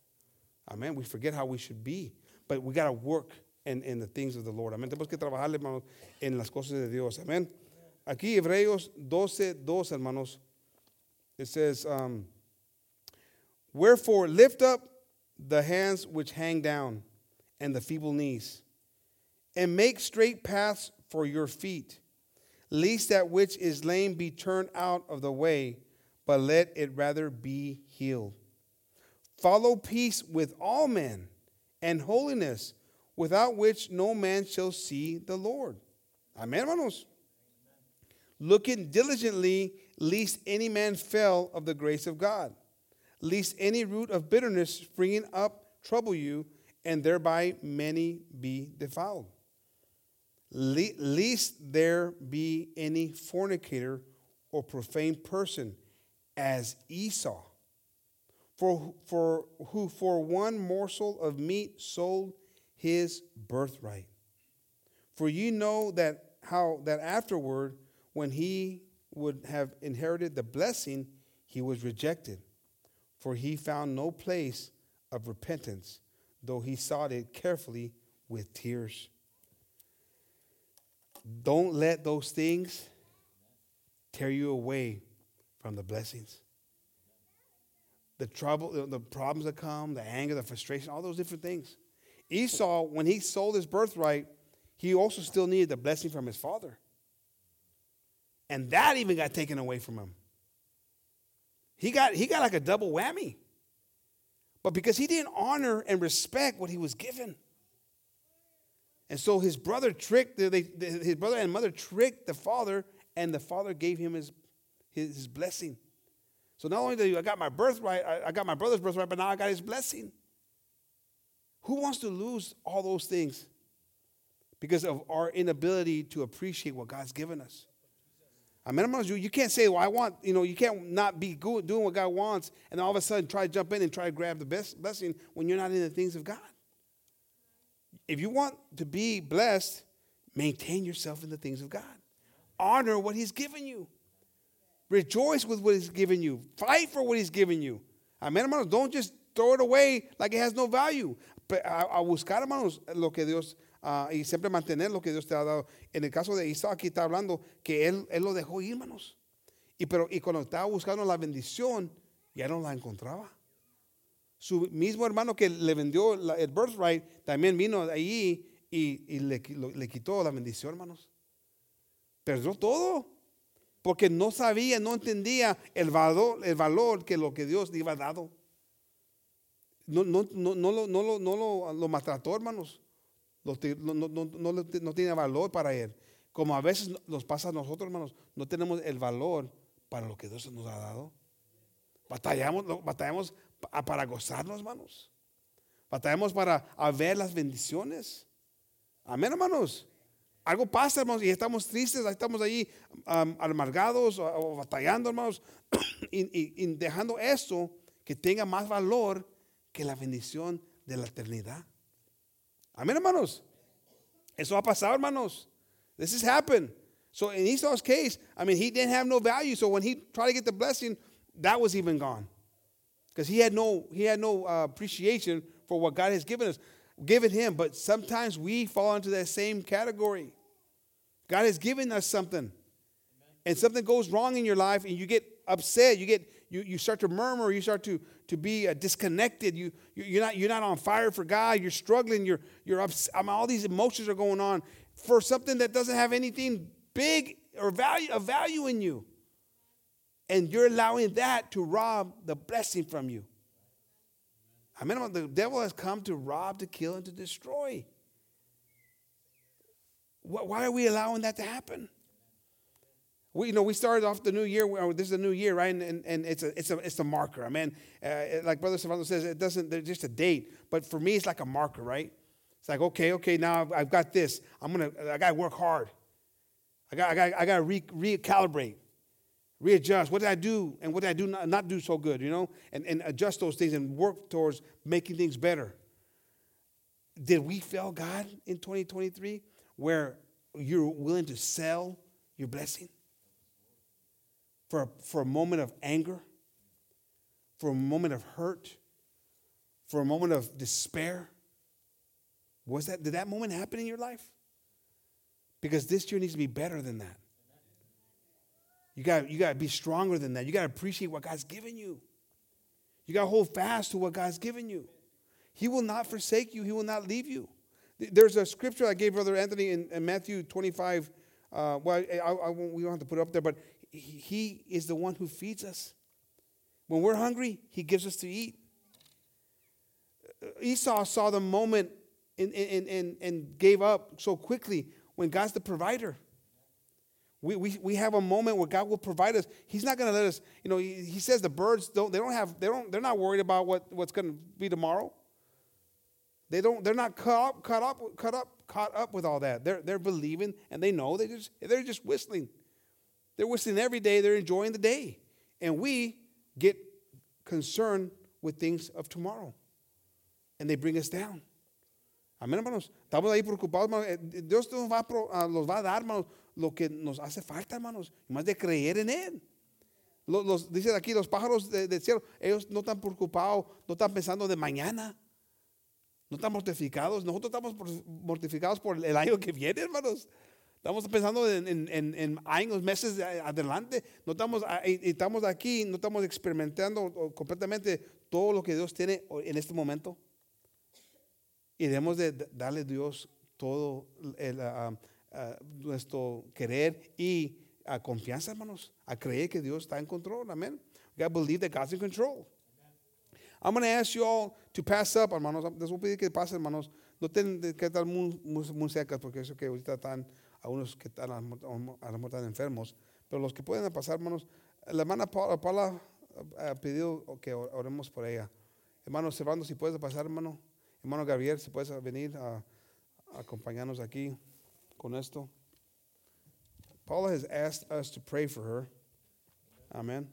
Amen. We forget how we should be. But we got to work in, in the things of the Lord. Amén. Tenemos que trabajar, hermanos, en las cosas de Dios. Amén. Aquí Hebreos 12, 2, hermanos. It says, um, Wherefore lift up the hands which hang down and the feeble knees, and make straight paths for your feet, lest that which is lame be turned out of the way, but let it rather be healed. Follow peace with all men and holiness, without which no man shall see the Lord. Amen, hermanos looking diligently, lest any man fail of the grace of God, lest any root of bitterness springing up trouble you, and thereby many be defiled. Lest there be any fornicator or profane person as Esau, for, for who for one morsel of meat sold his birthright. For you know that how that afterward when he would have inherited the blessing, he was rejected, for he found no place of repentance, though he sought it carefully with tears. Don't let those things tear you away from the blessings. The trouble, the problems that come, the anger, the frustration, all those different things. Esau, when he sold his birthright, he also still needed the blessing from his father. And that even got taken away from him. He got, he got like a double whammy. But because he didn't honor and respect what he was given. And so his brother tricked, they, his brother and mother tricked the father, and the father gave him his, his, his blessing. So not only did I got my birthright, I, I got my brother's birthright, but now I got his blessing. Who wants to lose all those things because of our inability to appreciate what God's given us? I mean, you, you can't say, well, I want, you know, you can't not be good, doing what God wants and all of a sudden try to jump in and try to grab the best blessing when you're not in the things of God. If you want to be blessed, maintain yourself in the things of God. Honor what He's given you. Rejoice with what He's given you. Fight for what He's given you. Amén, hermanos. Don't just throw it away like it has no value. A buscar, hermanos, lo que Dios uh, y siempre mantener lo que Dios te ha dado. En el caso de Isaac, aquí está hablando que él, él lo dejó ir, hermanos. Y, pero, y cuando estaba buscando la bendición, ya no la encontraba. Su mismo hermano que le vendió el birthright también vino ahí y, y le, lo, le, quitó la bendición, hermanos. Perdió todo. Porque no sabía, no entendía el valor, el valor que lo que Dios le iba dado. No, no, no, no, lo, no, lo, no lo, lo maltrató, hermanos no, no, tiene valor para Él. Como a veces nos pasa a nosotros, hermanos, no tenemos el valor para lo que Dios nos ha dado. Batallamos, batallamos para gozarnos, hermanos. Batallamos para ver las bendiciones. Amén, hermanos. Algo pasa, hermanos, y estamos tristes, estamos ahí amargados o, batallando, hermanos, [CLEARS THROAT] y, y dejando eso que tenga más valor que la bendición de la eternidad. Amén, hermanos. Eso ha pasado, hermanos. This has happened. So in Esau's case, I mean, he didn't have no value. So when he tried to get the blessing, that was even gone, because he had no he had no uh, appreciation for what God has given us, given him. But sometimes we fall into that same category. God has given us something, and something goes wrong in your life, and you get upset. You get you, you start to murmur. You start to to be uh, disconnected. You, you're, not, you're not on fire for God. You're struggling. You're, you're ups, I mean, all these emotions are going on for something that doesn't have anything big or value, of value in you. And you're allowing that to rob the blessing from you. I mean, the devil has come to rob, to kill, and to destroy. Why are we allowing that to happen? We, you know, we started off the new year. This is a new year, right? And, and, and it's a it's a it's a marker. I mean, uh, like Brother Servando says, it doesn't. There's just a date, but for me, it's like a marker, right? It's like okay, okay, now I've, I've got this. I'm gonna. I gotta work hard. I got I got I gotta re, recalibrate, readjust. What did I do, and what did I do not, not do so good? You know, and and adjust those things and work towards making things better. Did we fail God in 2023, where you're willing to sell your blessing? For, for a moment of anger, for a moment of hurt, for a moment of despair? Was that, did that moment happen in your life? Because this year needs to be better than that. You got you got to be stronger than that. You got to appreciate what God's given you. You got to hold fast to what God's given you. He will not forsake you. He will not leave you. There's a scripture I gave Brother Anthony in, in Matthew 25. Uh, well, I, I, we don't have to put it up there, but he is the one who feeds us. When we're hungry, He gives us to eat. Uh, Esau saw the moment and, and, and, and gave up so quickly when God's the provider. We, we, we have a moment where God will provide us. He's not going to let us, you know, he, he, says the birds don't, they don't have, they don't, they're not worried about what, what's going to be tomorrow. They don't, they're not caught up, caught up, caught up, caught up with all that. They're, they're believing and they know they just, they're just whistling. They're whistling every day, they're enjoying the day. And we get concerned with things of tomorrow. And they bring us down. Amén, hermanos. Estamos ahí preocupados, hermanos. Eh, Dios nos va, a, nos va a dar, hermanos, lo que nos hace falta, hermanos. Más de creer en Él. Los, los dice aquí, los pájaros del de cielo, ellos no están preocupados, no están pensando de mañana. No están mortificados. Nosotros estamos mortificados por el año que viene, hermanos. Estamos pensando en, en, en, años, meses adelante. No estamos, estamos aquí, no estamos experimentando completamente todo lo que Dios tiene en este momento. Y debemos de darle a Dios todo el, nuestro querer y a confianza, hermanos, a creer que Dios está en control. Amén. We got to believe that God's in control. I'm going to ask you all to pass up, hermanos. Les voy a pedir que pasen, hermanos. No tienen que estar muy, muy, muy cerca porque eso que ahorita están algunos que están a lo mejor enfermos. Pero los que pueden pasar, hermanos, la hermana Paula, Paula ha pedido que oremos por ella. Hermano Servando, si puedes pasar, hermano. Hermano Gabriel, si puedes venir a, a acompañarnos aquí con esto. Paula has asked us to pray for her. Amen.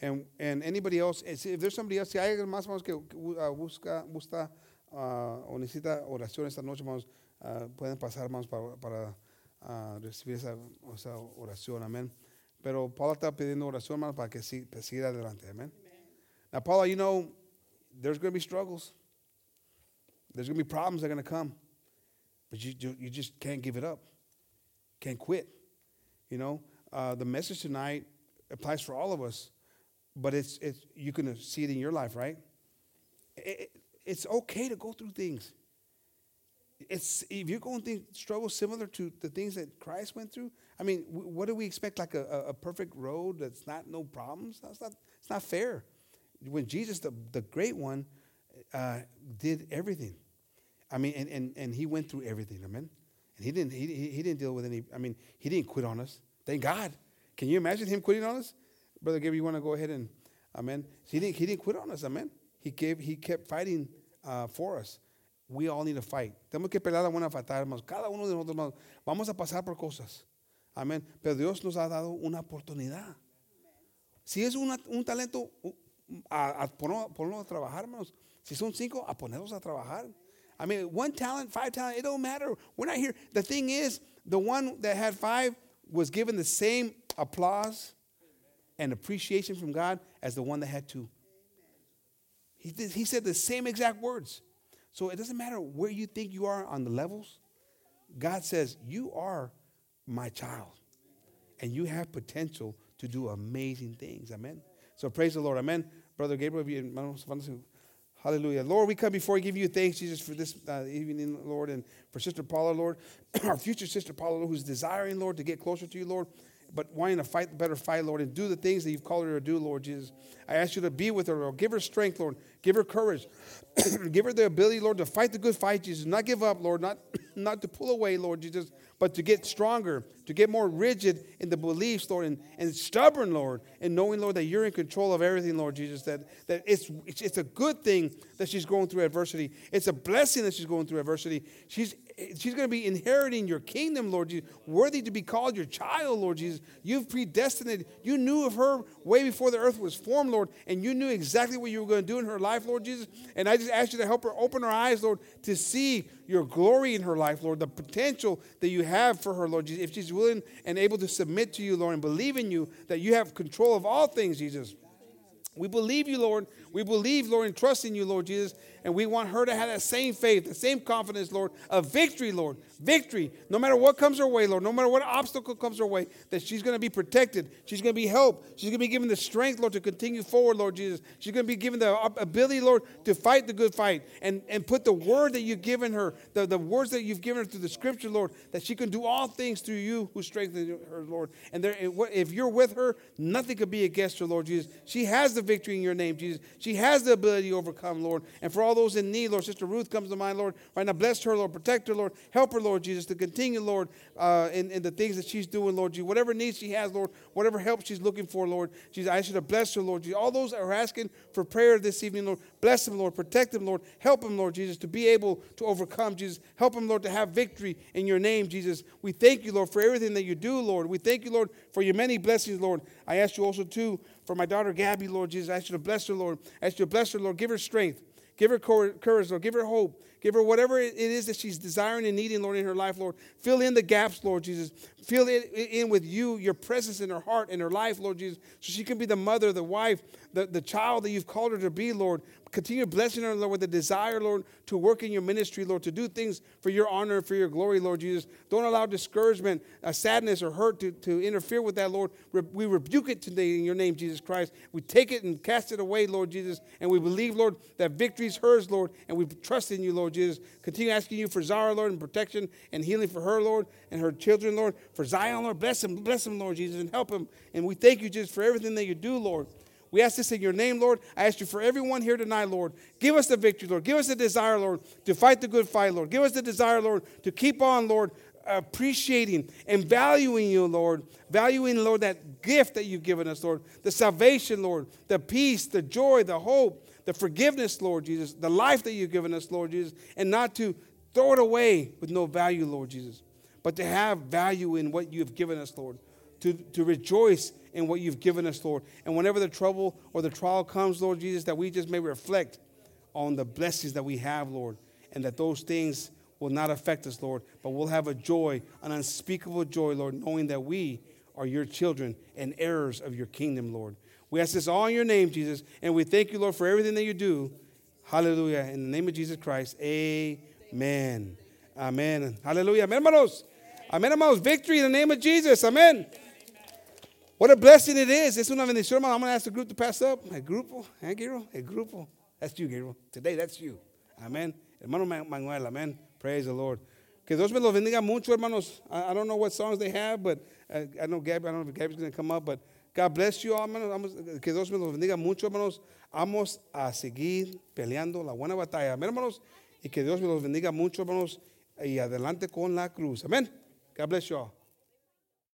And, and anybody else, if there's somebody else, si hay más que uh, busca, uh, o necesita oración esta noche, vamos, uh, pueden pasar más para, para uh, recibir esa, esa, oración, amén. Pero Paula está pidiendo oración, hermano, para que siga adelante, amén. Now, Paula, you know, there's going to be struggles. There's going to be problems that are going to come. But you, you just can't give it up. Can't quit. You know, uh, the message tonight applies for all of us, but it's, it's you can see it in your life, right? It, it, it's okay to go through things. It's if you're going through struggles similar to the things that Christ went through. I mean, what do we expect? Like a, a perfect road that's not no problems? That's not. It's not fair. When Jesus, the, the great one, uh, did everything. I mean, and, and, and he went through everything, amen? And he didn't, he, he didn't deal with any, I mean, he didn't quit on us. Thank God. Can you imagine him quitting on us? Brother Gabriel, you want to go ahead and, amen? He didn't, he didn't quit on us, amen? He, gave, he kept fighting uh, for us. We all need to fight. Tenemos que pelear la buena batalla, hermanos. Cada uno de nosotros, hermanos, vamos a pasar por cosas. Amén. Pero Dios nos ha dado una oportunidad. Si es una, un talento, a, a ponerlo, ponerlo a trabajar, hermanos. Si son cinco, a ponerlos a trabajar. I mean, one talent, five talent, it don't matter. We're not here. The thing is, the one that had five was given the same applause and appreciation from God as the one that had two. He, he said the same exact words. So it doesn't matter where you think you are on the levels. God says, You are my child, and you have potential to do amazing things. Amen. So praise the Lord. Amen. Brother Gabriel, you, Hallelujah. Lord, we come before you, give you thanks, Jesus, for this uh, evening, Lord, and for Sister Paula, Lord, [CLEARS THROAT] our future Sister Paula, who's desiring, Lord, to get closer to you, Lord, but wanting to fight the better fight, Lord, and do the things that you've called her to do, Lord Jesus. I ask you to be with her, Lord. Give her strength, Lord. Give her courage. [CLEARS THROAT] give her the ability, Lord, to fight the good fight, Jesus. Not give up, Lord. Not, [CLEARS THROAT] not to pull away, Lord Jesus, but to get stronger, to get more rigid in the beliefs, Lord, and, and stubborn, Lord, and knowing, Lord, that you're in control of everything, Lord Jesus, that, that it's, it's, it's a good thing that she's going through adversity. It's a blessing that she's going through adversity. She's she's going to be inheriting your kingdom, Lord Jesus, worthy to be called your child, Lord Jesus. You've predestinated. You knew of her way before the earth was formed, Lord, and you knew exactly what you were going to do in her life, Lord Jesus. And I just ask you to help her open her eyes, Lord, to see your glory in her life, Lord, the potential that you have for her, Lord Jesus. If she's willing and able to submit to you, Lord, and believe in you that you have control of all things, Jesus. We believe you, Lord. We believe, Lord, and trust in you, Lord Jesus. And we want her to have that same faith, the same confidence, Lord, of victory, Lord. Victory. No matter what comes her way, Lord, no matter what obstacle comes her way, that she's going to be protected. She's going to be helped. She's going to be given the strength, Lord, to continue forward, Lord Jesus. She's going to be given the ability, Lord, to fight the good fight and, and put the word that you've given her, the, the words that you've given her through the scripture, Lord, that she can do all things through you who strengthen her, Lord. And there, if you're with her, nothing could be against her, Lord Jesus. She has the victory in your name, Jesus. She has the ability to overcome, Lord. And for all those in need, Lord, Sister Ruth comes to mind, Lord. Right now, bless her, Lord. Protect her, Lord. Help her, Lord Jesus, to continue, Lord, uh, in, in the things that she's doing, Lord Jesus. Whatever needs she has, Lord, whatever help she's looking for, Lord Jesus, I should have blessed her, Lord Jesus. All those are asking for prayer this evening, Lord, bless them, Lord. Protect them, Lord. Help them, Lord Jesus, to be able to overcome, Jesus. Help them, Lord, to have victory in your name, Jesus. We thank you, Lord, for everything that you do, Lord. We thank you, Lord, for your many blessings, Lord. I ask you also, too, for my daughter Gabby, Lord Jesus. I ask you to bless her, Lord. I ask you to bless her, Lord. Give her strength. Give her courage, Lord. Give her hope. Give her whatever it is that she's desiring and needing, Lord, in her life, Lord. Fill in the gaps, Lord Jesus. Fill it in with you, your presence in her heart and her life, Lord Jesus, so she can be the mother, the wife, the, the child that you've called her to be, Lord. Continue blessing her, Lord, with the desire, Lord, to work in your ministry, Lord, to do things for your honor and for your glory, Lord Jesus. Don't allow discouragement, uh, sadness, or hurt to, to interfere with that, Lord. Re- we rebuke it today in your name, Jesus Christ. We take it and cast it away, Lord Jesus, and we believe, Lord, that victory is hers, Lord, and we trust in you, Lord Jesus. Continue asking you for Zara, Lord, and protection and healing for her, Lord, and her children, Lord. For Zion, Lord, bless him, bless him, Lord Jesus, and help him. And we thank you, Jesus, for everything that you do, Lord. We ask this in your name, Lord. I ask you for everyone here tonight, Lord. Give us the victory, Lord. Give us the desire, Lord, to fight the good fight, Lord. Give us the desire, Lord, to keep on, Lord, appreciating and valuing you, Lord. Valuing, Lord, that gift that you've given us, Lord. The salvation, Lord. The peace, the joy, the hope, the forgiveness, Lord Jesus. The life that you've given us, Lord Jesus. And not to throw it away with no value, Lord Jesus. But to have value in what you've given us, Lord. To, to rejoice in what you've given us, Lord. And whenever the trouble or the trial comes, Lord Jesus, that we just may reflect on the blessings that we have, Lord. And that those things will not affect us, Lord, but we'll have a joy, an unspeakable joy, Lord, knowing that we are your children and heirs of your kingdom, Lord. We ask this all in your name, Jesus, and we thank you, Lord, for everything that you do. Hallelujah. In the name of Jesus Christ, amen. Amen. Hallelujah. Amen, hermanos. Amen, hermanos. Victory in the name of Jesus. Amen. What a blessing it is. Es una bendición, hermano. I'm going to ask the group to pass up. A grupo. Eh, Gabriel? A grupo. That's you, Gabriel. Today, that's you. Amen. Hermano Manuel. Amen. Praise the Lord. Que Dios me los bendiga mucho, hermanos. I, don't know what songs they have, but uh, I know Gabby, I don't know if Gabby's going to come up, but God bless you all, hermanos. Que Dios me los bendiga mucho, hermanos. Vamos a seguir peleando la buena batalla. Amén, hermanos. Y que Dios me los bendiga mucho, hermanos. Y adelante con la cruz. Amén. God bless you all.